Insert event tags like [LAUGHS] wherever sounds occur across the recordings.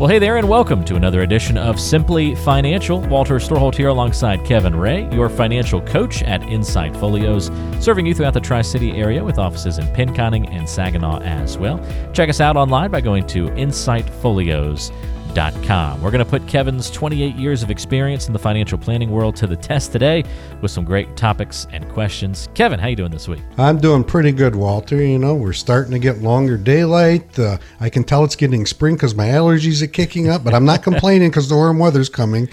Well, hey there, and welcome to another edition of Simply Financial. Walter Storholt here alongside Kevin Ray, your financial coach at Insight Folios, serving you throughout the Tri City area with offices in Pinconning and Saginaw as well. Check us out online by going to insightfolios.com we're going to put Kevin's 28 years of experience in the financial planning world to the test today with some great topics and questions. Kevin, how you doing this week? I'm doing pretty good, Walter. You know, we're starting to get longer daylight. Uh, I can tell it's getting spring because my allergies are kicking up, but I'm not complaining because the warm weather's coming.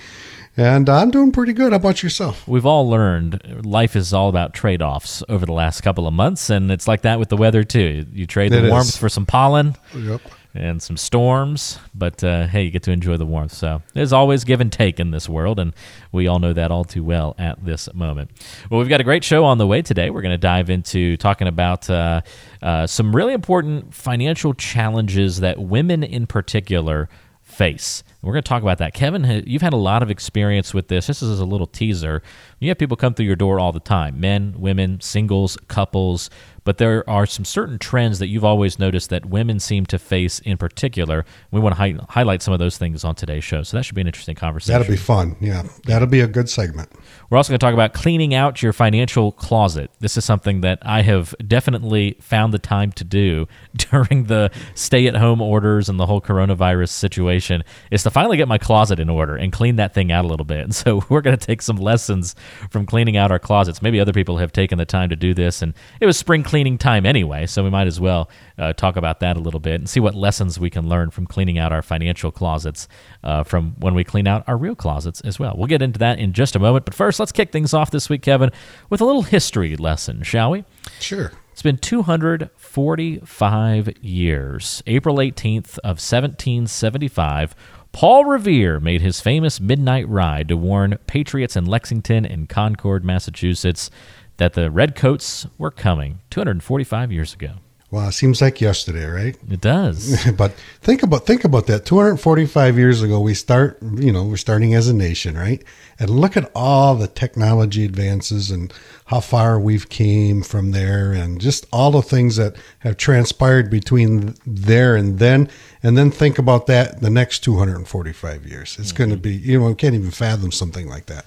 And I'm doing pretty good. How about yourself? We've all learned life is all about trade offs over the last couple of months, and it's like that with the weather too. You trade the it warmth is. for some pollen. Yep and some storms, but uh, hey, you get to enjoy the warmth. So there's always give and take in this world, and we all know that all too well at this moment. Well, we've got a great show on the way today. We're going to dive into talking about uh, uh, some really important financial challenges that women in particular face. We're going to talk about that. Kevin, you've had a lot of experience with this. This is a little teaser. You have people come through your door all the time men, women, singles, couples but there are some certain trends that you've always noticed that women seem to face in particular. We want to hi- highlight some of those things on today's show. So that should be an interesting conversation. That'll be fun. Yeah. That'll be a good segment. We're also going to talk about cleaning out your financial closet. This is something that I have definitely found the time to do [LAUGHS] during the stay at home orders and the whole coronavirus situation is to finally get my closet in order and clean that thing out a little bit. And [LAUGHS] so we're going to take some lessons from cleaning out our closets. Maybe other people have taken the time to do this and it was spring cleaning cleaning time anyway, so we might as well uh, talk about that a little bit and see what lessons we can learn from cleaning out our financial closets uh, from when we clean out our real closets as well. We'll get into that in just a moment, but first, let's kick things off this week, Kevin, with a little history lesson, shall we? Sure. It's been 245 years. April 18th of 1775, Paul Revere made his famous midnight ride to warn patriots in Lexington and Concord, Massachusetts that the Redcoats were coming 245 years ago. Wow, seems like yesterday, right? It does. [LAUGHS] but think about think about that. 245 years ago, we start, you know, we're starting as a nation, right? And look at all the technology advances and how far we've came from there, and just all the things that have transpired between there and then. And then think about that the next 245 years. It's mm-hmm. going to be, you know, we can't even fathom something like that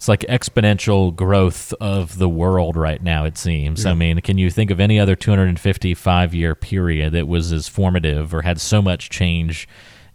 it's like exponential growth of the world right now it seems yeah. i mean can you think of any other 255 year period that was as formative or had so much change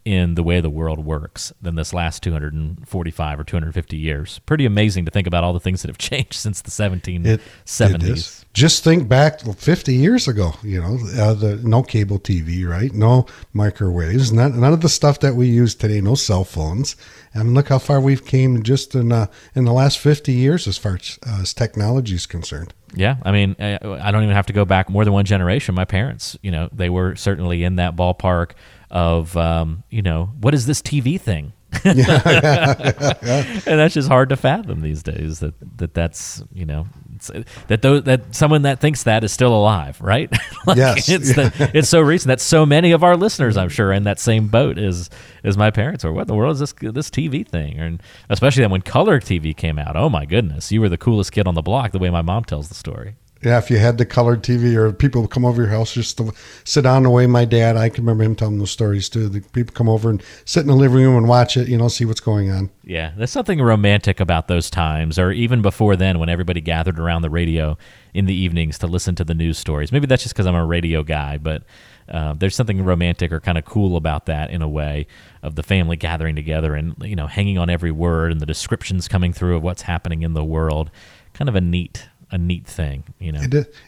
in the way the world works than this last 245 or 250 years. Pretty amazing to think about all the things that have [LAUGHS] changed since the 1770s. Just think back 50 years ago, you know, uh, the no cable TV, right? No microwaves, none, none of the stuff that we use today, no cell phones. And look how far we've came just in uh, in the last 50 years as far as, uh, as technology is concerned. Yeah, I mean, I don't even have to go back more than one generation. My parents, you know, they were certainly in that ballpark of um, you know what is this TV thing? [LAUGHS] and that's just hard to fathom these days. That that that's you know that those, that someone that thinks that is still alive, right? [LAUGHS] like yes, it's the, it's so recent that so many of our listeners, I'm sure, are in that same boat as as my parents. Or what in the world is this this TV thing? And especially then when color TV came out, oh my goodness, you were the coolest kid on the block. The way my mom tells the story. Yeah, if you had the colored TV or people would come over your house just to sit down the way my dad, I can remember him telling those stories too. The people come over and sit in the living room and watch it, you know, see what's going on. Yeah, there's something romantic about those times, or even before then when everybody gathered around the radio in the evenings to listen to the news stories. Maybe that's just because I'm a radio guy, but uh, there's something romantic or kind of cool about that in a way of the family gathering together and, you know, hanging on every word and the descriptions coming through of what's happening in the world. Kind of a neat a neat thing, you know.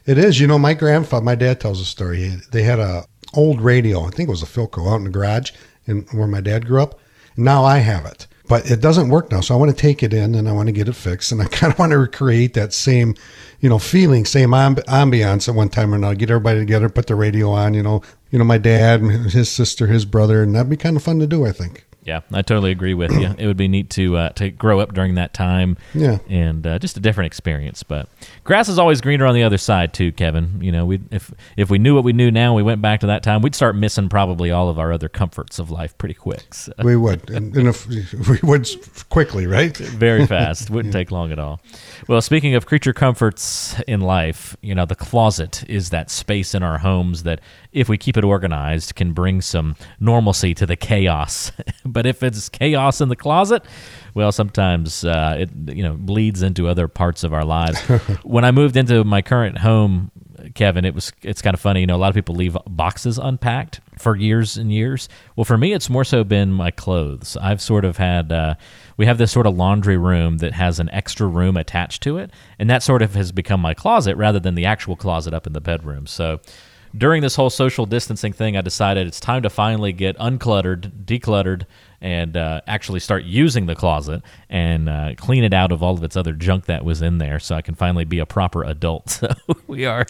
It is. You know, my grandfather, my dad tells a story. They had a old radio. I think it was a Philco out in the garage, and where my dad grew up. Now I have it but it doesn't work now. So I want to take it in and I want to get it fixed. And I [LAUGHS] kind of want to recreate that same, you know, feeling, same amb- ambiance at one time or another. Get everybody together, put the radio on, you know, you know, my dad, his sister, his brother, and that'd be kind of fun to do, I think. Yeah, I totally agree with you. It would be neat to uh, to grow up during that time. Yeah, and uh, just a different experience. But grass is always greener on the other side too, Kevin. You know, we if if we knew what we knew now, we went back to that time, we'd start missing probably all of our other comforts of life pretty quick. So. [LAUGHS] We would, and, and if [LAUGHS] we would quickly, right? Very [LAUGHS] fast. Wouldn't yeah. take long at all. Well, speaking of creature comforts in life, you know, the closet is that space in our homes that, if we keep it organized, can bring some normalcy to the chaos. [LAUGHS] but if it's chaos in the closet, well, sometimes uh, it you know bleeds into other parts of our lives. [LAUGHS] when I moved into my current home, Kevin, it was it's kind of funny. You know, a lot of people leave boxes unpacked for years and years. Well, for me, it's more so been my clothes. I've sort of had. Uh, we have this sort of laundry room that has an extra room attached to it, and that sort of has become my closet rather than the actual closet up in the bedroom. So during this whole social distancing thing, I decided it's time to finally get uncluttered, decluttered, and uh, actually start using the closet and uh, clean it out of all of its other junk that was in there so I can finally be a proper adult. [LAUGHS] So we are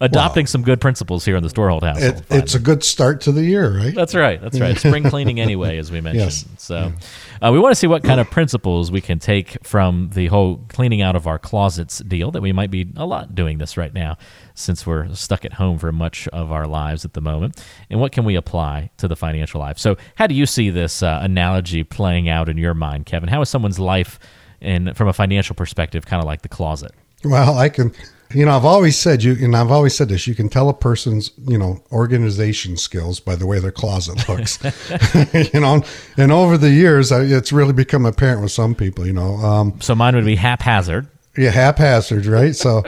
adopting some good principles here in the Storholt house. It, it's a good start to the year, right? That's right. That's right. [LAUGHS] Spring cleaning anyway, as we mentioned. Yes. So uh, we want to see what kind of principles we can take from the whole cleaning out of our closets deal that we might be a lot doing this right now since we're stuck at home for much of our lives at the moment. And what can we apply to the financial life? So, how do you see this uh, analogy playing out in your mind, Kevin? How is someone's life, and from a financial perspective, kind of like the closet? Well, I can, you know, I've always said you, and I've always said this: you can tell a person's, you know, organization skills by the way their closet looks. [LAUGHS] you know, and over the years, it's really become apparent with some people. You know, um, so mine would be haphazard. Yeah, haphazard, right? So.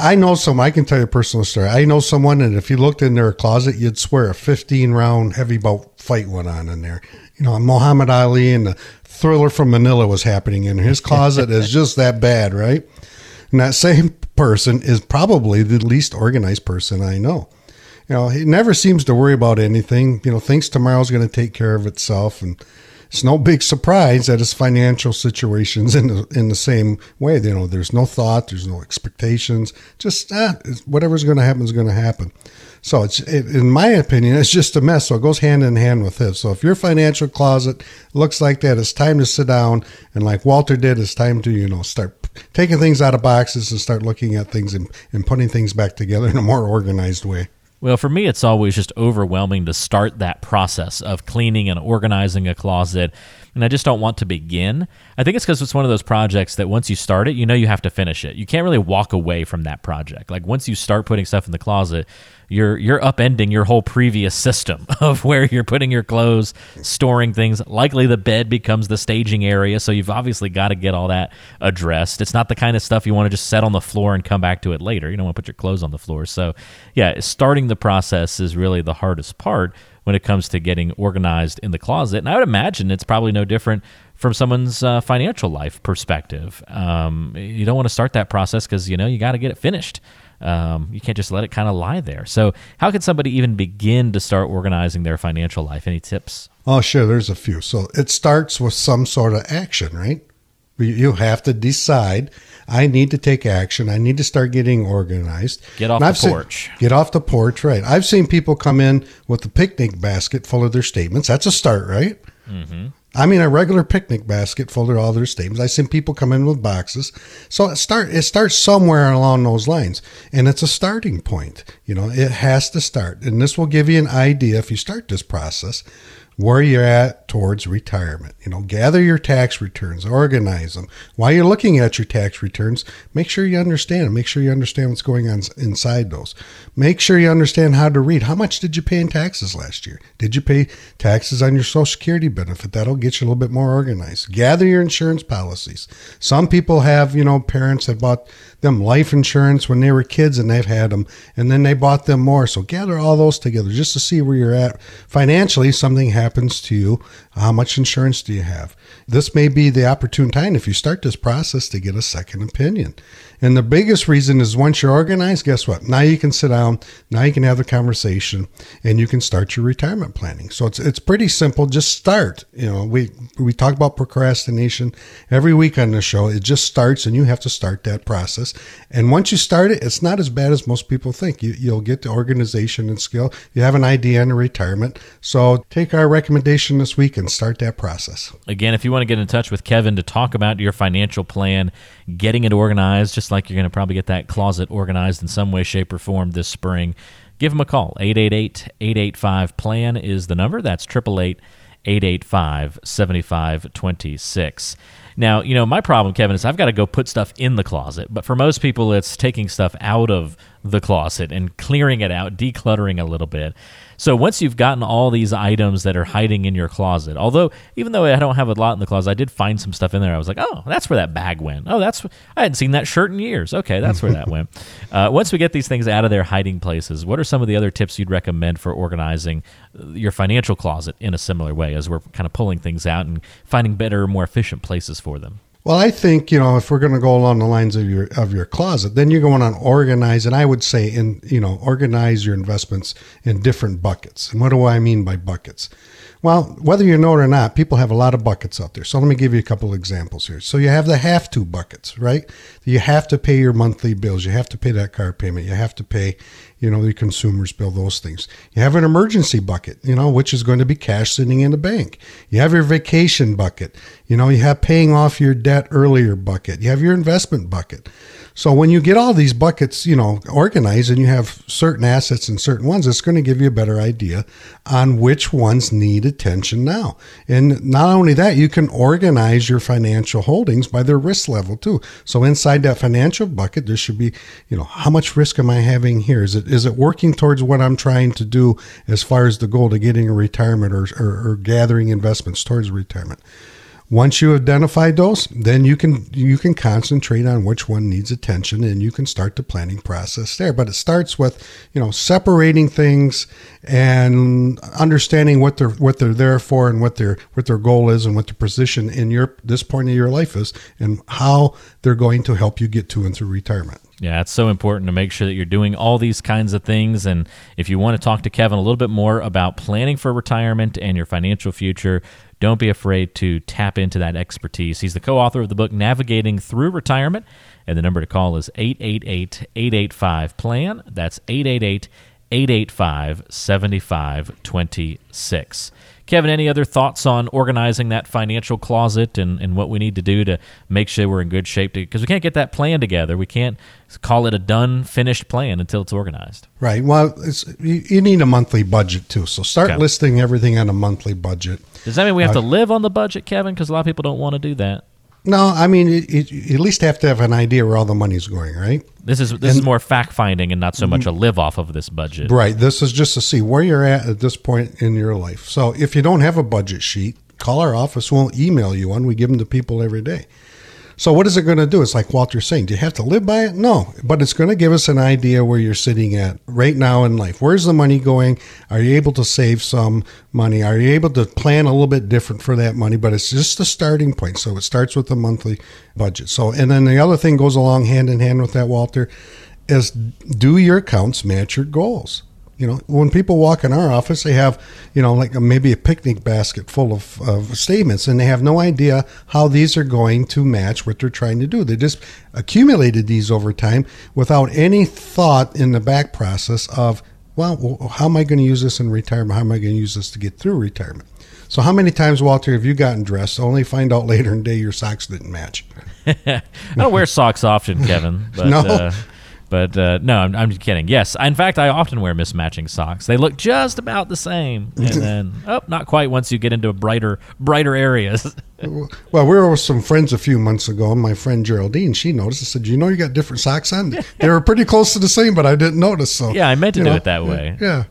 I know some. I can tell you a personal story. I know someone, and if you looked in their closet, you'd swear a 15 round heavy bout fight went on in there. You know, Muhammad Ali and the thriller from Manila was happening in his closet is [LAUGHS] just that bad, right? And that same person is probably the least organized person I know. You know, he never seems to worry about anything. You know, thinks tomorrow's going to take care of itself, and it's no big surprise that his financial situation's in the, in the same way. You know, there's no thought, there's no expectations, just ah, whatever's going to happen is going to happen. So it's, it, in my opinion, it's just a mess. So it goes hand in hand with his. So if your financial closet looks like that, it's time to sit down and, like Walter did, it's time to you know start taking things out of boxes and start looking at things and, and putting things back together in a more organized way. Well, for me, it's always just overwhelming to start that process of cleaning and organizing a closet. And I just don't want to begin. I think it's because it's one of those projects that once you start it, you know you have to finish it. You can't really walk away from that project. Like once you start putting stuff in the closet, you're you're upending your whole previous system [LAUGHS] of where you're putting your clothes, storing things. Likely the bed becomes the staging area, so you've obviously got to get all that addressed. It's not the kind of stuff you want to just set on the floor and come back to it later. You don't want to put your clothes on the floor. So, yeah, starting the process is really the hardest part when it comes to getting organized in the closet. And I would imagine it's probably no different from someone's uh, financial life perspective. Um, you don't want to start that process because you know you got to get it finished. Um, you can't just let it kind of lie there. So, how can somebody even begin to start organizing their financial life? Any tips? Oh, sure. There's a few. So, it starts with some sort of action, right? You have to decide. I need to take action. I need to start getting organized. Get off the porch. Seen, get off the porch, right? I've seen people come in with a picnic basket full of their statements. That's a start, right? Mm-hmm. I mean, a regular picnic basket full of all their statements. I've seen people come in with boxes. So it start it starts somewhere along those lines, and it's a starting point. You know, it has to start, and this will give you an idea if you start this process where you're at towards retirement. You know, gather your tax returns, organize them. While you're looking at your tax returns, make sure you understand. Make sure you understand what's going on inside those. Make sure you understand how to read. How much did you pay in taxes last year? Did you pay taxes on your Social Security benefit? That'll get you a little bit more organized. Gather your insurance policies. Some people have, you know, parents that bought them life insurance when they were kids and they've had them, and then they bought them more. So gather all those together just to see where you're at financially. Something happened happens to you, how much insurance do you have? This may be the opportune time if you start this process to get a second opinion. And the biggest reason is once you're organized, guess what? Now you can sit down, now you can have the conversation, and you can start your retirement planning. So it's it's pretty simple. Just start. You know, we we talk about procrastination every week on the show. It just starts, and you have to start that process. And once you start it, it's not as bad as most people think. You you'll get the organization and skill. You have an idea on retirement. So take our recommendation this week and start that process. Again, if you want to get in touch with Kevin to talk about your financial plan, getting it organized, just like you're going to probably get that closet organized in some way, shape, or form this spring, give them a call. 888 885 PLAN is the number. That's 888 885 7526. Now, you know, my problem, Kevin, is I've got to go put stuff in the closet. But for most people, it's taking stuff out of the closet and clearing it out, decluttering a little bit. So once you've gotten all these items that are hiding in your closet, although even though I don't have a lot in the closet, I did find some stuff in there. I was like, oh, that's where that bag went. Oh, that's I hadn't seen that shirt in years. Okay, that's where that went. [LAUGHS] Uh, once we get these things out of their hiding places, what are some of the other tips you'd recommend for organizing your financial closet in a similar way as we're kind of pulling things out and finding better, more efficient places for them? Well, I think you know if we're going to go along the lines of your of your closet, then you're going on organize, and I would say in you know organize your investments in different buckets. And what do I mean by buckets? Well, whether you know it or not, people have a lot of buckets out there. So let me give you a couple examples here. So you have the have to buckets, right? You have to pay your monthly bills. You have to pay that car payment. You have to pay, you know, the consumer's bill, those things. You have an emergency bucket, you know, which is going to be cash sitting in the bank. You have your vacation bucket. You know, you have paying off your debt earlier bucket. You have your investment bucket. So when you get all these buckets, you know, organized and you have certain assets and certain ones, it's going to give you a better idea on which ones need attention now. And not only that, you can organize your financial holdings by their risk level too. So inside that financial bucket, there should be, you know, how much risk am I having here? Is it is it working towards what I'm trying to do as far as the goal to getting a retirement or, or, or gathering investments towards retirement? Once you identify those, then you can you can concentrate on which one needs attention and you can start the planning process there. But it starts with, you know, separating things and understanding what they're what they're there for and what their what their goal is and what the position in your this point of your life is and how they're going to help you get to and through retirement. Yeah, it's so important to make sure that you're doing all these kinds of things. And if you want to talk to Kevin a little bit more about planning for retirement and your financial future, don't be afraid to tap into that expertise. He's the co author of the book Navigating Through Retirement, and the number to call is 888 885 PLAN. That's 888 885 7526. Kevin, any other thoughts on organizing that financial closet and, and what we need to do to make sure we're in good shape? Because we can't get that plan together. We can't call it a done, finished plan until it's organized. Right. Well, you, you, need a monthly budget too. So start okay. listing everything on a monthly budget. Does that mean we have uh, to live on the budget, Kevin? Because a lot of people don't want to do that. No, I mean, it, it, you at least have to have an idea where all the money's going, right? This is this and, is more fact finding and not so much a live off of this budget. Right. This is just to see where you're at at this point in your life. So if you don't have a budget sheet, call our office. We'll email you one. We give them to people every day. So what is it going to do? It's like Walter's saying. Do you have to live by it? No, but it's going to give us an idea where you're sitting at right now in life. Where's the money going? Are you able to save some money? Are you able to plan a little bit different for that money? But it's just a starting point. So it starts with the monthly budget. So, and then the other thing goes along hand in hand with that, Walter, is do your accounts match your goals? You know, when people walk in our office, they have, you know, like a, maybe a picnic basket full of, of statements, and they have no idea how these are going to match what they're trying to do. They just accumulated these over time without any thought in the back process of, well, how am I going to use this in retirement? How am I going to use this to get through retirement? So, how many times, Walter, have you gotten dressed only find out [LAUGHS] later in the day your socks didn't match? [LAUGHS] I don't wear socks often, Kevin. [LAUGHS] But, no. Uh, but uh, no, I'm, I'm just kidding. Yes, in fact, I often wear mismatching socks. They look just about the same, [LAUGHS] and then oh, not quite once you get into brighter, brighter areas. [LAUGHS] well, we were with some friends a few months ago, and my friend Geraldine, she noticed. I said, "You know, you got different socks on. [LAUGHS] they were pretty close to the same, but I didn't notice." So yeah, I meant to do know, it that way. Yeah.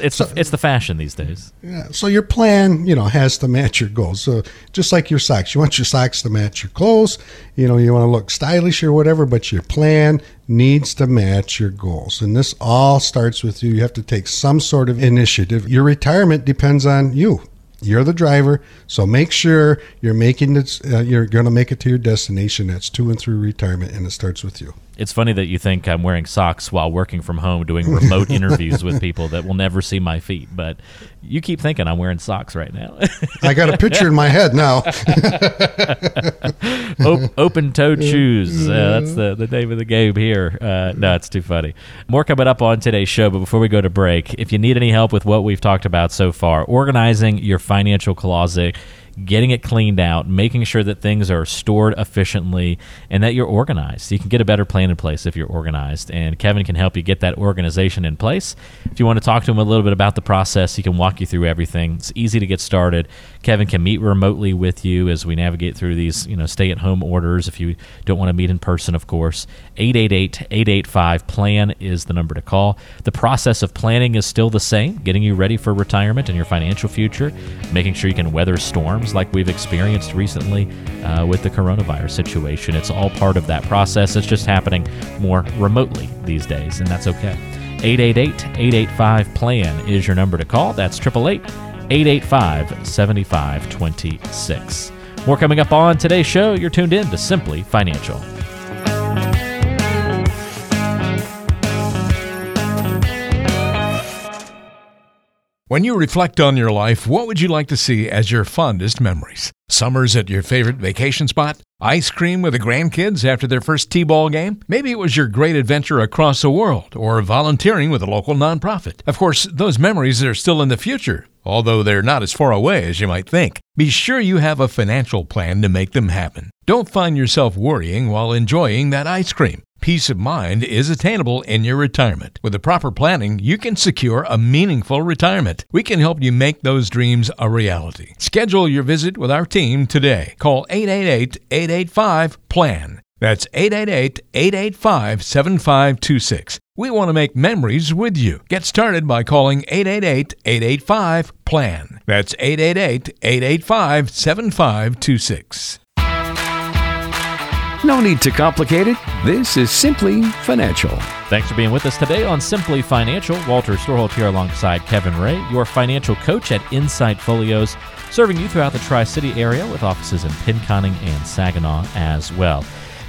It's so, the, it's the fashion these days. Yeah. So your plan, you know, has to match your goals. So just like your socks, you want your socks to match your clothes. You know, you want to look stylish or whatever, but your plan needs to match your goals. And this all starts with you. You have to take some sort of initiative. Your retirement depends on you You're the driver, so make sure you're making it. Uh, you're going to make it to your destination. That's two and through retirement, and it starts with you. It's funny that you think I'm wearing socks while working from home doing remote [LAUGHS] interviews with people that will never see my feet, but you keep thinking I'm wearing socks right now. I got a picture in my head now. [LAUGHS] open toed shoes. Uh, that's the, the name of the game here. Uh, no, it's too funny. More coming up on today's show, but before we go to break, if you need any help with what we've talked about so far, organizing your financial closet, getting it cleaned out, making sure that things are stored efficiently, and that you're organized. You can get a better plan in place if you're organized, and Kevin can help you get that organization in place. If you want to talk to him a little bit about the process, he can walk you through everything. It's easy to get started. Kevin can meet remotely with you as we navigate through these, you know, stay-at-home orders. If you don't want to meet in person, of course, 888-885-PLAN is the number to call. The process of planning is still the same, getting you ready for retirement and your financial future, making sure you can weather storms like we've experienced recently uh, with the coronavirus situation. It's all part of that process. It's just happening more remotely these days, and that's okay. 888 885 PLAN is your number to call. That's 888 885 7526. More coming up on today's show. You're tuned in to Simply Financial. When you reflect on your life, what would you like to see as your fondest memories? Summers at your favorite vacation spot? Ice cream with the grandkids after their first T ball game? Maybe it was your great adventure across the world or volunteering with a local nonprofit. Of course, those memories are still in the future, although they're not as far away as you might think. Be sure you have a financial plan to make them happen. Don't find yourself worrying while enjoying that ice cream. Peace of mind is attainable in your retirement. With the proper planning, you can secure a meaningful retirement. We can help you make those dreams a reality. Schedule your visit with our team today. Call 888 885 PLAN. That's 888 885 7526. We want to make memories with you. Get started by calling 888 885 PLAN. That's 888 885 7526. No need to complicate it. This is Simply Financial. Thanks for being with us today on Simply Financial. Walter Storholt here alongside Kevin Ray, your financial coach at Insight Folios, serving you throughout the Tri City area with offices in Pinconning and Saginaw as well.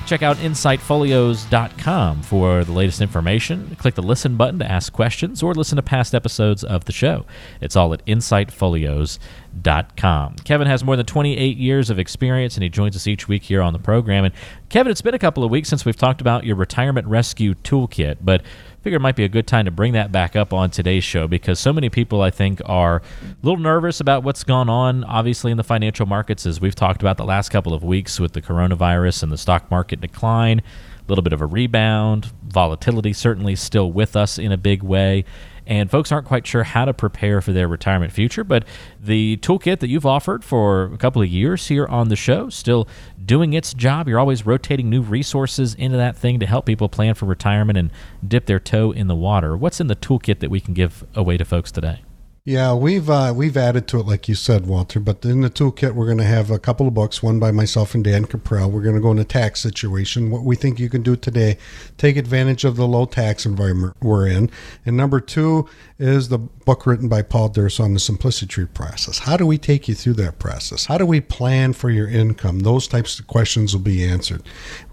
Check out insightfolios.com for the latest information. Click the listen button to ask questions or listen to past episodes of the show. It's all at insightfolios.com. Kevin has more than 28 years of experience and he joins us each week here on the program. And Kevin, it's been a couple of weeks since we've talked about your retirement rescue toolkit, but figure it might be a good time to bring that back up on today's show because so many people, I think, are a little nervous about what's gone on, obviously, in the financial markets, as we've talked about the last couple of weeks with the coronavirus and the stock market decline, a little bit of a rebound, volatility certainly still with us in a big way and folks aren't quite sure how to prepare for their retirement future. But the toolkit that you've offered for a couple of years here on the show still doing its job. You're always rotating new resources into that thing to help people plan for retirement and dip their toe in the water. What's in the toolkit that we can give away to folks today? Yeah, we've uh, we've added to it, like you said, Walter. But in the toolkit, we're going to have a couple of books. One by myself and Dan Caprell. We're going to go into tax situation. What we think you can do today, take advantage of the low tax environment we're in. And number two is the book written by Paul Durst on the simplicity process. How do we take you through that process? How do we plan for your income? Those types of questions will be answered.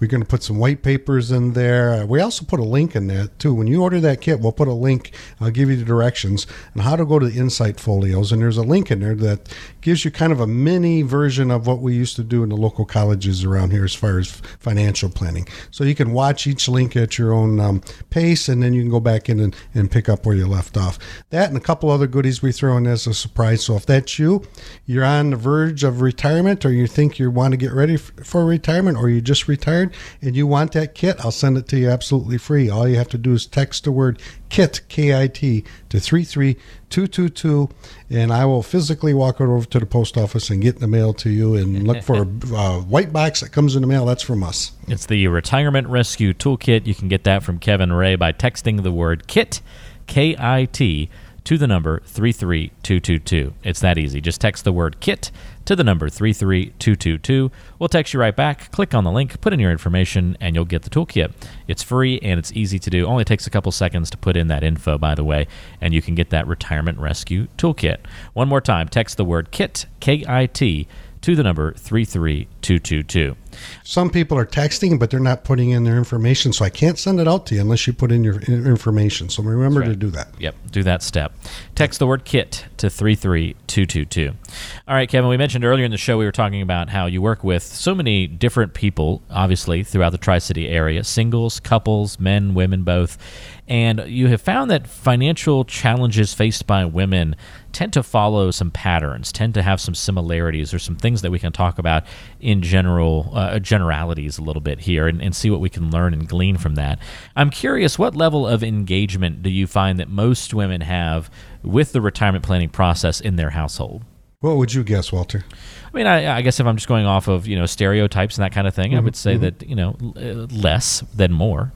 We're going to put some white papers in there. We also put a link in that too. When you order that kit, we'll put a link. I'll give you the directions on how to go to the Insight Folios, and there's a link in there that gives you kind of a mini version of what we used to do in the local colleges around here as far as financial planning. So you can watch each link at your own um, pace, and then you can go back in and, and pick up where you left off. That and a couple other goodies we throw in as a surprise. So if that's you, you're on the verge of retirement, or you think you want to get ready for retirement, or you just retired and you want that kit, I'll send it to you absolutely free. All you have to do is text the word KIT, K I T, to 33222, and I will physically walk over to the post office and get the mail to you and look for a uh, white box that comes in the mail. That's from us. It's the Retirement Rescue Toolkit. You can get that from Kevin Ray by texting the word KIT, K I T, to the number 33222. It's that easy. Just text the word KIT to the number 33222. We'll text you right back. Click on the link, put in your information, and you'll get the toolkit. It's free and it's easy to do. Only takes a couple seconds to put in that info, by the way, and you can get that retirement rescue toolkit. One more time, text the word KIT, K I T, to the number 33222. Some people are texting, but they're not putting in their information. So I can't send it out to you unless you put in your information. So remember right. to do that. Yep, do that step. Text the word KIT to 33222. All right, Kevin, we mentioned earlier in the show we were talking about how you work with so many different people, obviously, throughout the Tri City area singles, couples, men, women, both. And you have found that financial challenges faced by women tend to follow some patterns, tend to have some similarities or some things that we can talk about in general uh, generalities a little bit here and, and see what we can learn and glean from that. I'm curious, what level of engagement do you find that most women have with the retirement planning process in their household? What would you guess, Walter? I mean, I, I guess if I'm just going off of you know stereotypes and that kind of thing, mm-hmm, I would say mm-hmm. that you know less than more.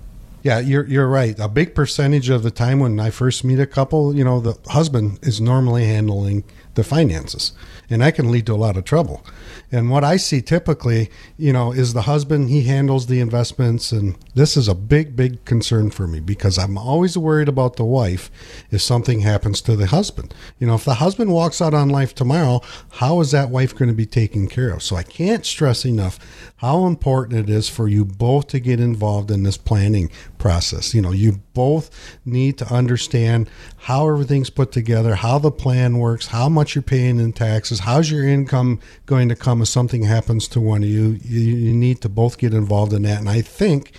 Yeah, you're you're right. A big percentage of the time when I first meet a couple, you know, the husband is normally handling the finances, and that can lead to a lot of trouble. And what I see typically, you know, is the husband, he handles the investments. And this is a big, big concern for me because I'm always worried about the wife if something happens to the husband. You know, if the husband walks out on life tomorrow, how is that wife going to be taken care of? So I can't stress enough how important it is for you both to get involved in this planning process. You know, you both need to understand how everything's put together, how the plan works, how much you're paying in taxes, how's your income going to come if something happens to one of you. You, you need to both get involved in that. And I think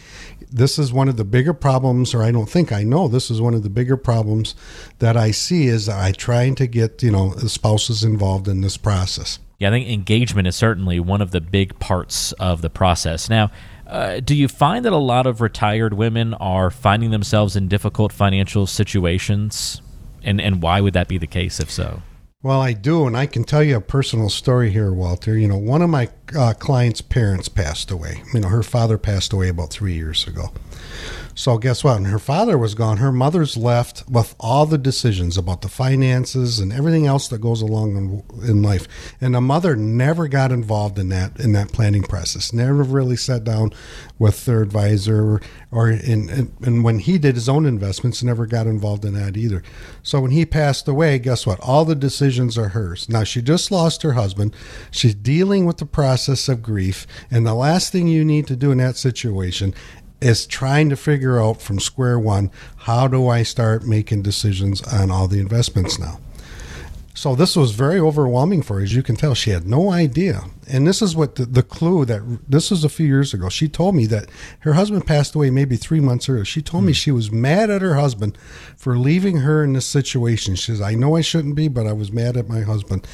this is one of the bigger problems, or I don't think I know, this is one of the bigger problems that I see is I trying to get, you know, spouses involved in this process. Yeah, I think engagement is certainly one of the big parts of the process. Now, uh, do you find that a lot of retired women are finding themselves in difficult financial situations? And, and why would that be the case if so? Well, I do, and I can tell you a personal story here, Walter. You know, one of my uh, clients' parents passed away. You know, her father passed away about three years ago. So guess what? When her father was gone, her mother's left with all the decisions about the finances and everything else that goes along in, in, life. And the mother never got involved in that in that planning process. Never really sat down with their advisor or in, in and when he did his own investments, never got involved in that either. So when he passed away, guess what? All the decisions are hers. Now she just lost her husband. She's dealing with the process of grief, and the last thing you need to do in that situation is trying to figure out from square one how do I start making decisions on all the investments now. So this was very overwhelming for her. As you can tell, she had no idea. And this is what the, the clue that this was a few years ago. She told me that her husband passed away maybe three months earlier. She told mm. me hmm. she was mad at her husband for leaving her in this situation. She says, I know I shouldn't be, but I was mad at my husband.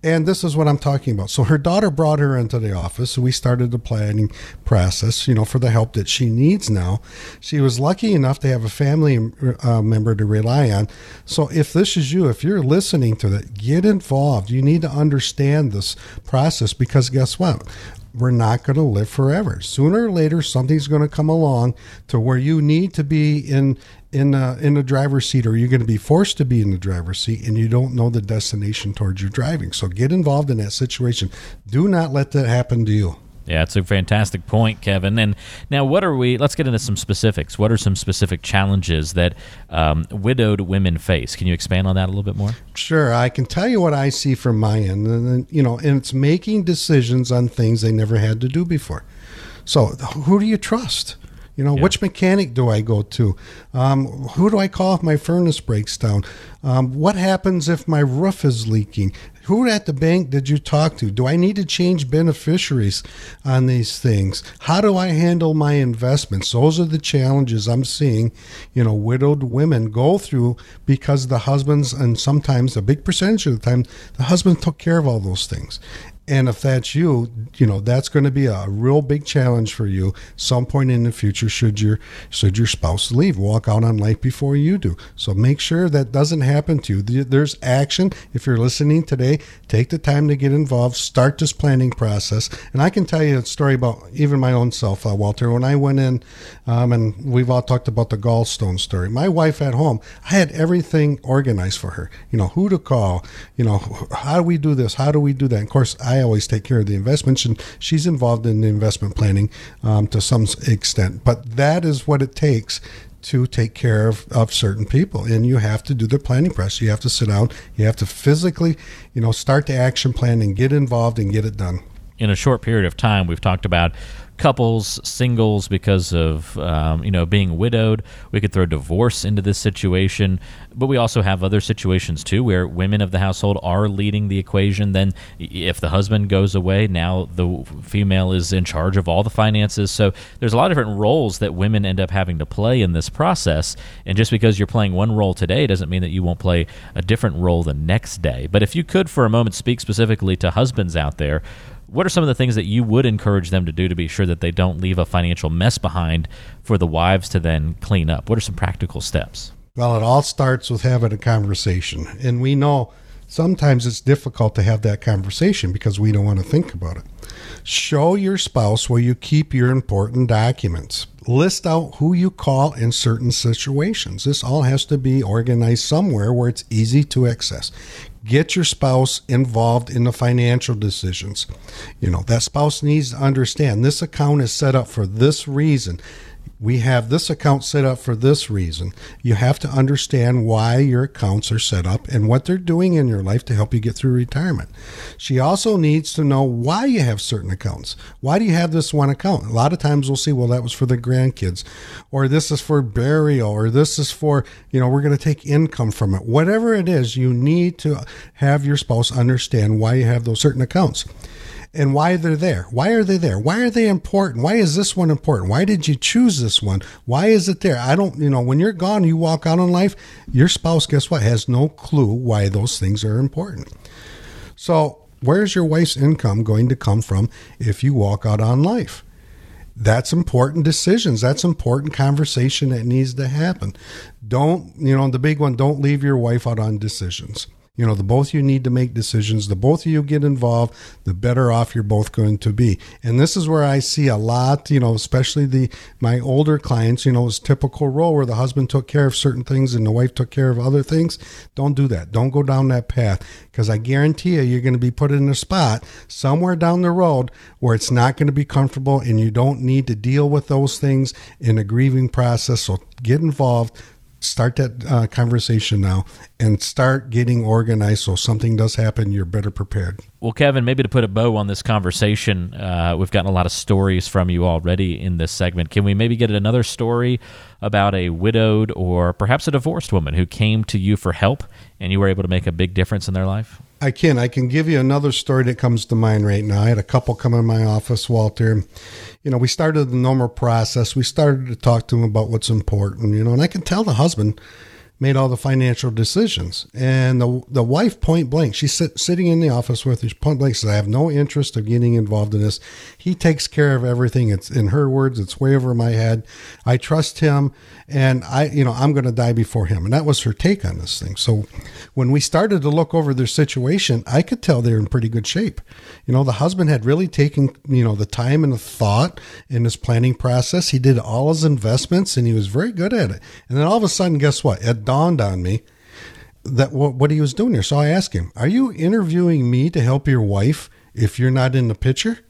And this is what I'm talking about. So her daughter brought her into the office. We started the planning process, you know, for the help that she needs now. She was lucky enough to have a family uh, member to rely on. So if this is you, if you're listening to that, get involved. You need to understand this process because guess what? we're not going to live forever. Sooner or later, something's going to come along to where you need to be in in a, in the driver's seat, or you're going to be forced to be in the driver's seat, and you don't know the destination towards your driving. So get involved in that situation. Do not let that happen to you. Yeah, it's a fantastic point, Kevin. And now, what are we? Let's get into some specifics. What are some specific challenges that um, widowed women face? Can you expand on that a little bit more? Sure, I can tell you what I see from my end, and you know, and it's making decisions on things they never had to do before. So, who do you trust? You know, yeah. which mechanic do I go to? Um, who do I call if my furnace breaks down? Um, what happens if my roof is leaking? Who at the bank did you talk to? Do I need to change beneficiaries on these things? How do I handle my investments? Those are the challenges I'm seeing, you know, widowed women go through because the husbands, and sometimes a big percentage of the time, the husband took care of all those things. And if that's you, you know that's going to be a real big challenge for you. Some point in the future, should your should your spouse leave, walk out on life before you do. So make sure that doesn't happen to you. There's action. If you're listening today, take the time to get involved. Start this planning process. And I can tell you a story about even my own self, uh, Walter. When I went in, um, and we've all talked about the gallstone story. My wife at home, I had everything organized for her. You know who to call. You know how do we do this? How do we do that? And of course, I I always take care of the investments, and she's involved in the investment planning um, to some extent. But that is what it takes to take care of, of certain people and you have to do the planning process you have to sit down. You have to physically you know start the action plan and get involved and get it done. In a short period of time we've talked about couples, singles because of um, you know being widowed. We could throw divorce into this situation, but we also have other situations too where women of the household are leading the equation. Then, if the husband goes away, now the female is in charge of all the finances. So there's a lot of different roles that women end up having to play in this process. And just because you're playing one role today doesn't mean that you won't play a different role the next day. But if you could, for a moment, speak specifically to husbands out there what are some of the things that you would encourage them to do to be sure that they don't leave a financial mess behind for the wives to then clean up? What are some practical steps? Well, it all starts with having a conversation. And we know sometimes it's difficult to have that conversation because we don't want to think about it. Show your spouse where you keep your important documents. List out who you call in certain situations. This all has to be organized somewhere where it's easy to access get your spouse involved in the financial decisions. You know, that spouse needs to understand this account is set up for this reason we have this account set up for this reason. You have to understand why your accounts are set up and what they're doing in your life to help you get through retirement. She also needs to know why you have certain accounts. Why do you have this one account? A lot of times we'll see, well, that was for the grandkids, or this is for burial, or this is for, you know, we're going to take income from it. Whatever it is, you need to have your spouse understand why you have those certain accounts and why they're there. Why are they there? Why are they important? Why is this one important? Why did you choose this one? Why is it there? I don't, you know, when you're gone, you walk out in life, your spouse, guess what, has no clue why those things are important. So, where's your wife's income going to come from if you walk out on life? That's important decisions. That's important conversation that needs to happen. Don't, you know, the big one, don't leave your wife out on decisions. You know, the both of you need to make decisions. The both of you get involved, the better off you're both going to be. And this is where I see a lot, you know, especially the my older clients, you know, it's typical role where the husband took care of certain things and the wife took care of other things. Don't do that. Don't go down that path because I guarantee you you're going to be put in a spot somewhere down the road where it's not going to be comfortable and you don't need to deal with those things in a grieving process. So get involved start that uh, conversation now and start getting organized so something does happen you're better prepared. Well kevin maybe to put a bow on this conversation uh, we've gotten a lot of stories from you already in this segment. Can we maybe get another story about a widowed or perhaps a divorced woman who came to you for help and you were able to make a big difference in their life I can. I can give you another story that comes to mind right now. I had a couple come in my office, Walter. You know, we started the normal process. We started to talk to them about what's important, you know, and I can tell the husband made all the financial decisions. And the the wife, point blank, she's sit, sitting in the office with her, point blank says, "I have no interest of getting involved in this. He takes care of everything. It's in her words, it's way over my head. I trust him, and I, you know, I'm going to die before him." And that was her take on this thing. So when we started to look over their situation, I could tell they're in pretty good shape. You know, the husband had really taken, you know, the time and the thought in his planning process. He did all his investments, and he was very good at it. And then all of a sudden, guess what? It dawned on me that what, what he was doing here. So I asked him, Are you interviewing me to help your wife if you're not in the picture?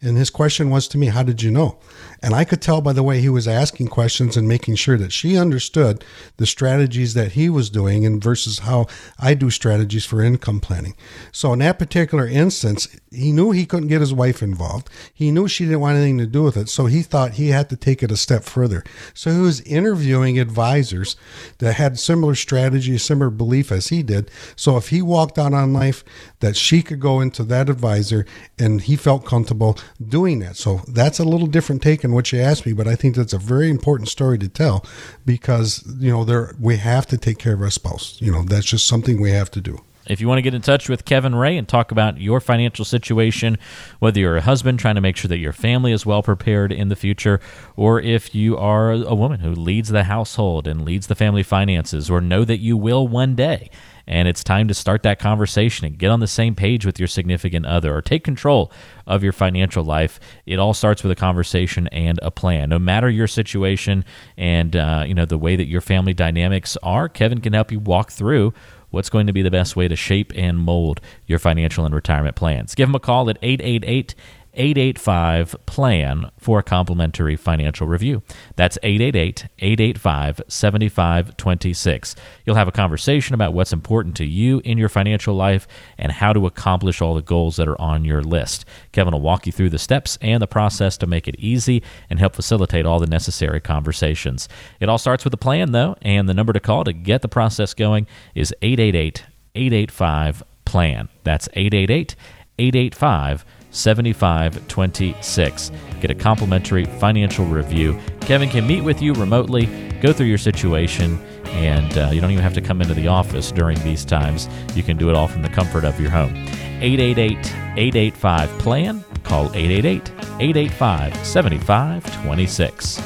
And his question was to me, How did you know? And I could tell by the way he was asking questions and making sure that she understood the strategies that he was doing and versus how I do strategies for income planning. So in that particular instance, he knew he couldn't get his wife involved. He knew she didn't want anything to do with it. So he thought he had to take it a step further. So he was interviewing advisors that had similar strategy, similar belief as he did. So if he walked out on life, that she could go into that advisor and he felt comfortable doing that. So that's a little different take on what you asked me, but I think that's a very important story to tell because, you know, there we have to take care of our spouse. You know, that's just something we have to do. If you want to get in touch with Kevin Ray and talk about your financial situation, whether you're a husband trying to make sure that your family is well prepared in the future, or if you are a woman who leads the household and leads the family finances, or know that you will one day and it's time to start that conversation and get on the same page with your significant other or take control of your financial life. It all starts with a conversation and a plan. No matter your situation and uh, you know the way that your family dynamics are, Kevin can help you walk through what's going to be the best way to shape and mold your financial and retirement plans. Give him a call at 888 885 PLAN for a complimentary financial review. That's 888 885 7526. You'll have a conversation about what's important to you in your financial life and how to accomplish all the goals that are on your list. Kevin will walk you through the steps and the process to make it easy and help facilitate all the necessary conversations. It all starts with a plan, though, and the number to call to get the process going is 888 885 PLAN. That's 888 885 7526. Get a complimentary financial review. Kevin can meet with you remotely, go through your situation, and uh, you don't even have to come into the office during these times. You can do it all from the comfort of your home. 888 885 PLAN. Call 888 885 7526.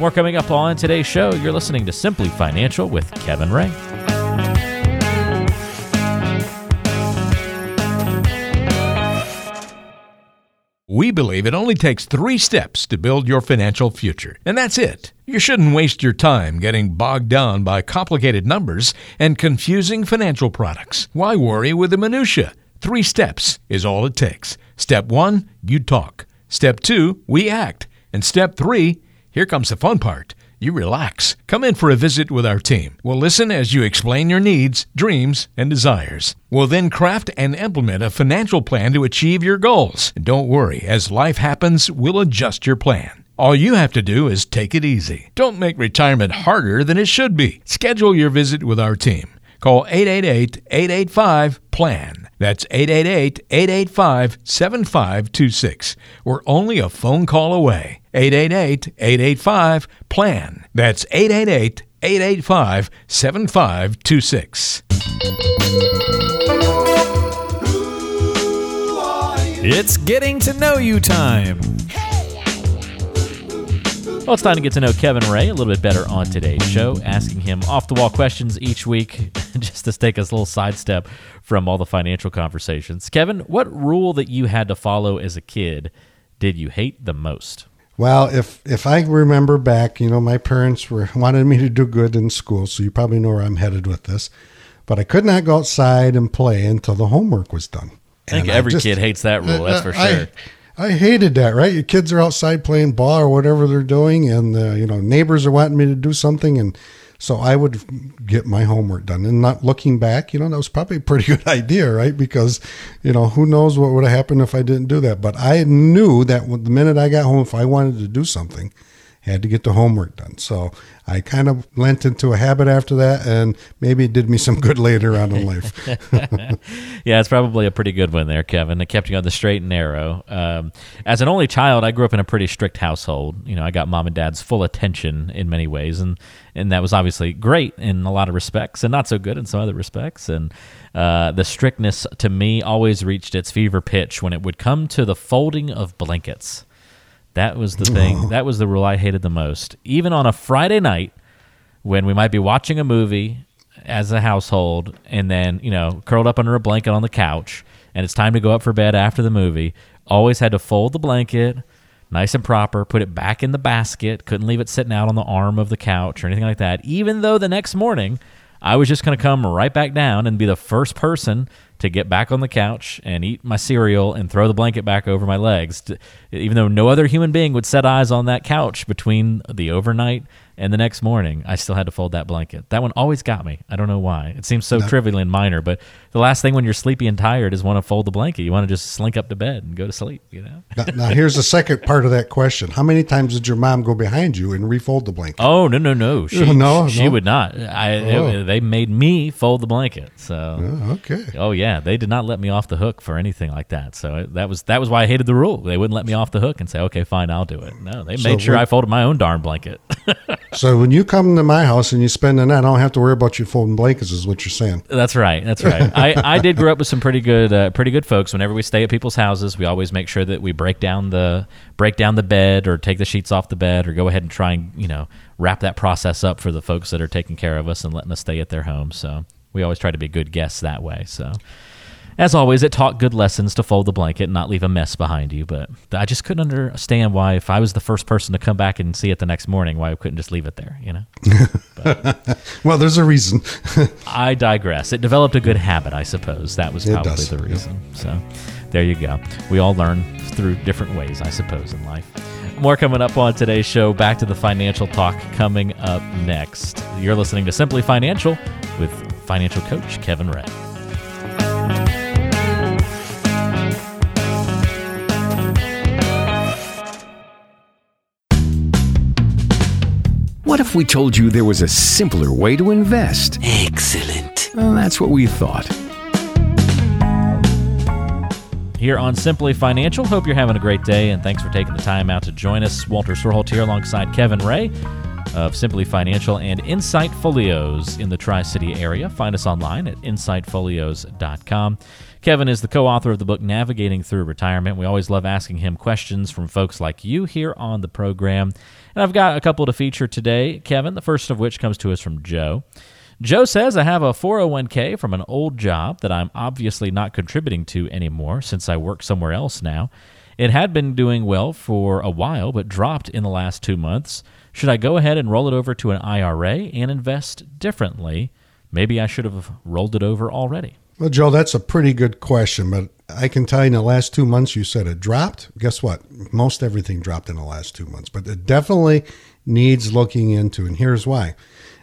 More coming up on today's show. You're listening to Simply Financial with Kevin Ray. We believe it only takes three steps to build your financial future, and that's it. You shouldn't waste your time getting bogged down by complicated numbers and confusing financial products. Why worry with the minutiae? Three steps is all it takes. Step one, you talk. Step two, we act. And step three, here comes the fun part you relax. Come in for a visit with our team. We'll listen as you explain your needs, dreams, and desires. We'll then craft and implement a financial plan to achieve your goals. And don't worry, as life happens, we'll adjust your plan. All you have to do is take it easy. Don't make retirement harder than it should be. Schedule your visit with our team. Call 888 885 PLAN. That's 888 885 7526. We're only a phone call away. 888 885 PLAN. That's 888 885 7526. It's getting to know you time. Well, it's time to get to know Kevin Ray a little bit better on today's show, asking him off the wall questions each week [LAUGHS] just to take us a little sidestep from all the financial conversations. Kevin, what rule that you had to follow as a kid did you hate the most? Well, if if I remember back, you know, my parents were wanted me to do good in school, so you probably know where I'm headed with this. But I could not go outside and play until the homework was done. I think and every I just, kid hates that rule. That's uh, for sure. I, I hated that, right? Your kids are outside playing ball or whatever they're doing, and uh, you know neighbors are wanting me to do something, and so I would get my homework done. And not looking back, you know, that was probably a pretty [LAUGHS] good idea, right? Because you know who knows what would have happened if I didn't do that. But I knew that the minute I got home, if I wanted to do something, had to get the homework done. So I kind of lent into a habit after that, and maybe it did me some good later on in life. [LAUGHS] yeah, it's probably a pretty good one there, Kevin. It kept you on the straight and narrow. Um, as an only child, I grew up in a pretty strict household. You know, I got mom and dad's full attention in many ways, and and that was obviously great in a lot of respects, and not so good in some other respects. And uh, the strictness to me always reached its fever pitch when it would come to the folding of blankets. That was the [LAUGHS] thing. That was the rule I hated the most. Even on a Friday night when we might be watching a movie as a household and then, you know, curled up under a blanket on the couch and it's time to go up for bed after the movie, always had to fold the blanket nice and proper, put it back in the basket, couldn't leave it sitting out on the arm of the couch or anything like that. Even though the next morning I was just going to come right back down and be the first person to get back on the couch and eat my cereal and throw the blanket back over my legs, even though no other human being would set eyes on that couch between the overnight and the next morning, I still had to fold that blanket. That one always got me. I don't know why. It seems so no. trivial and minor, but the last thing when you're sleepy and tired is want to fold the blanket. You want to just slink up to bed and go to sleep. You know. now, now, here's the second part of that question: How many times did your mom go behind you and refold the blanket? Oh no no no! [LAUGHS] She, no, she no? would not. I oh. they made me fold the blanket. So oh, okay. Oh yeah, yeah, they did not let me off the hook for anything like that. So that was that was why I hated the rule. They wouldn't let me off the hook and say, "Okay, fine, I'll do it." No, they so made sure when, I folded my own darn blanket. [LAUGHS] so when you come to my house and you spend the night, I don't have to worry about you folding blankets. Is what you're saying? That's right. That's right. [LAUGHS] I, I did grow up with some pretty good uh, pretty good folks. Whenever we stay at people's houses, we always make sure that we break down the break down the bed or take the sheets off the bed or go ahead and try and you know wrap that process up for the folks that are taking care of us and letting us stay at their home. So we always try to be good guests that way. So, as always, it taught good lessons to fold the blanket and not leave a mess behind you. But I just couldn't understand why, if I was the first person to come back and see it the next morning, why I couldn't just leave it there. You know. [LAUGHS] well, there's a reason. [LAUGHS] I digress. It developed a good habit, I suppose. That was probably the reason. Yeah. So, there you go. We all learn through different ways, I suppose, in life. More coming up on today's show. Back to the financial talk coming up next. You're listening to Simply Financial with financial coach Kevin Ray. What if we told you there was a simpler way to invest? Excellent. Well, that's what we thought. Here on Simply Financial, hope you're having a great day and thanks for taking the time out to join us. Walter Storholt here alongside Kevin Ray of Simply Financial and Insight Folios in the Tri City area. Find us online at insightfolios.com. Kevin is the co author of the book Navigating Through Retirement. We always love asking him questions from folks like you here on the program. And I've got a couple to feature today, Kevin, the first of which comes to us from Joe. Joe says, I have a 401k from an old job that I'm obviously not contributing to anymore since I work somewhere else now. It had been doing well for a while, but dropped in the last two months. Should I go ahead and roll it over to an IRA and invest differently? Maybe I should have rolled it over already. Well, Joe, that's a pretty good question, but I can tell you in the last two months you said it dropped. Guess what? Most everything dropped in the last two months, but it definitely needs looking into. And here's why.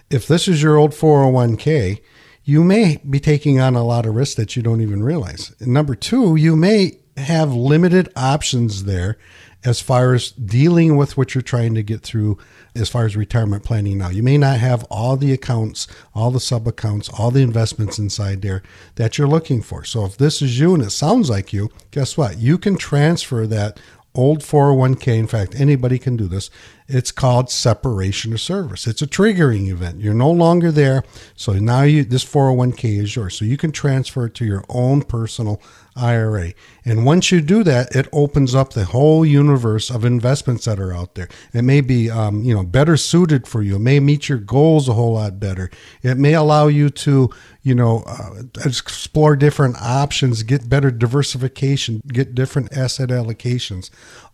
If this is your old 401k, you may be taking on a lot of risk that you don't even realize. And number two, you may have limited options there as far as dealing with what you're trying to get through as far as retirement planning now. You may not have all the accounts, all the sub accounts, all the investments inside there that you're looking for. So if this is you and it sounds like you, guess what? You can transfer that old 401k. In fact, anybody can do this. It's called separation of service. It's a triggering event. You're no longer there. So now you this 401k is yours. So you can transfer it to your own personal IRA. And once you do that, it opens up the whole universe of investments that are out there. It may be, um, you know, better suited for you. It may meet your goals a whole lot better. It may allow you to, you know, uh, explore different options, get better diversification, get different asset allocations.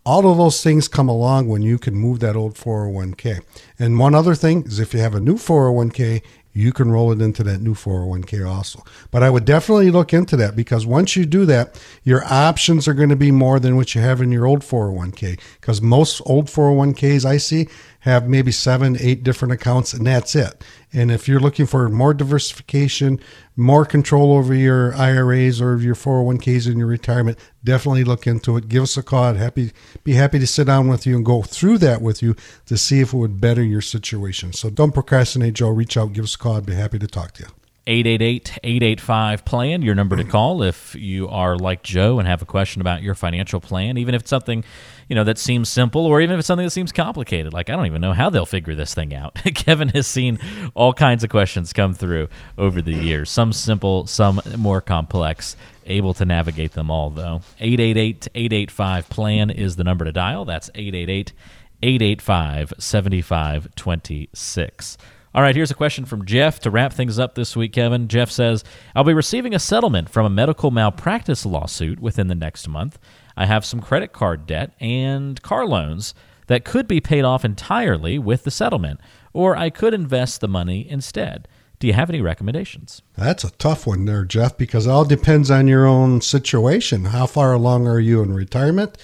All of those things come along when you can move that old 401k. And one other thing is if you have a new 401k, you can roll it into that new 401k also. But I would definitely look into that because once you do that, your options are going to be more than what you have in your old 401k. Because most old 401ks I see have maybe seven, eight different accounts, and that's it. And if you're looking for more diversification, more control over your IRAs or your 401ks in your retirement, definitely look into it. Give us a call. I'd happy be happy to sit down with you and go through that with you to see if it would better your situation. So don't procrastinate, Joe. Reach out, give us a call. I'd be happy to talk to you. 888-885 plan your number to call if you are like joe and have a question about your financial plan even if it's something you know that seems simple or even if it's something that seems complicated. Like i don't even know how they'll figure this thing out. [LAUGHS] Kevin has seen all kinds of questions come through over the years some simple some more complex able to navigate them all though. 888-885 plan is the number to dial. That's 888 885 7526 all right, here's a question from Jeff to wrap things up this week, Kevin. Jeff says, I'll be receiving a settlement from a medical malpractice lawsuit within the next month. I have some credit card debt and car loans that could be paid off entirely with the settlement, or I could invest the money instead. Do you have any recommendations? That's a tough one there, Jeff, because it all depends on your own situation. How far along are you in retirement?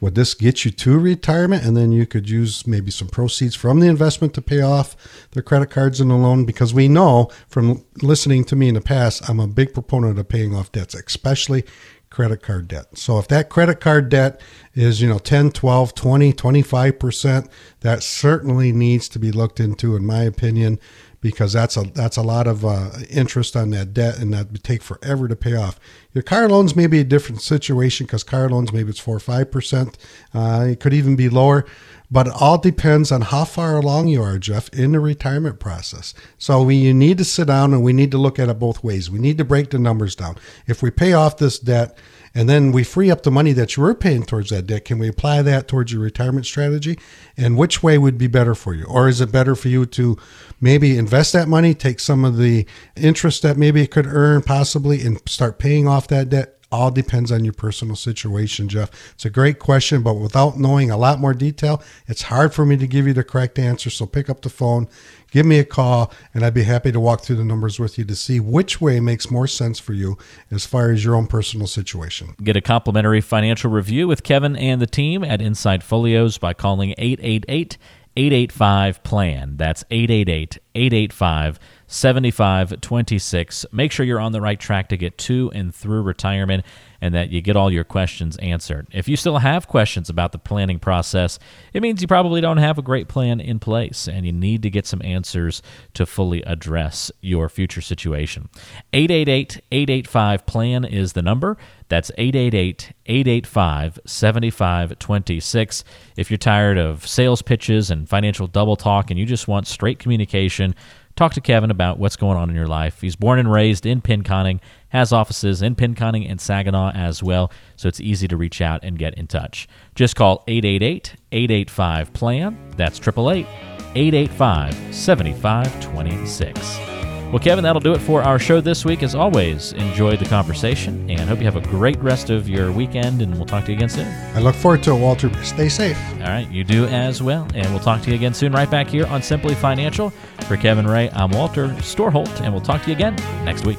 Would this get you to retirement? And then you could use maybe some proceeds from the investment to pay off the credit cards and the loan. Because we know from listening to me in the past, I'm a big proponent of paying off debts, especially credit card debt. So if that credit card debt is, you know, 10, 12, 20, 25%, that certainly needs to be looked into, in my opinion, because that's a that's a lot of uh, interest on that debt, and that would take forever to pay off. Your car loans may be a different situation because car loans maybe it's four or five percent. Uh, it could even be lower, but it all depends on how far along you are, Jeff, in the retirement process. So we you need to sit down and we need to look at it both ways. We need to break the numbers down. If we pay off this debt and then we free up the money that you were paying towards that debt. Can we apply that towards your retirement strategy? And which way would be better for you? Or is it better for you to maybe invest that money, take some of the interest that maybe it could earn possibly, and start paying off that debt? All depends on your personal situation, Jeff. It's a great question, but without knowing a lot more detail, it's hard for me to give you the correct answer. So pick up the phone, give me a call, and I'd be happy to walk through the numbers with you to see which way makes more sense for you as far as your own personal situation. Get a complimentary financial review with Kevin and the team at Insight Folios by calling 888 885 PLAN. That's 888 885 7526. Make sure you're on the right track to get to and through retirement and that you get all your questions answered. If you still have questions about the planning process, it means you probably don't have a great plan in place and you need to get some answers to fully address your future situation. 888 885 PLAN is the number. That's 888 885 7526. If you're tired of sales pitches and financial double talk and you just want straight communication, talk to Kevin about what's going on in your life. He's born and raised in Pinconning, has offices in Pinconning and Saginaw as well, so it's easy to reach out and get in touch. Just call 888 885 PLAN. That's 888 885 7526. Well, Kevin, that'll do it for our show this week. As always, enjoy the conversation and hope you have a great rest of your weekend, and we'll talk to you again soon. I look forward to it, Walter. Stay safe. All right, you do as well. And we'll talk to you again soon, right back here on Simply Financial. For Kevin Ray, I'm Walter Storholt, and we'll talk to you again next week.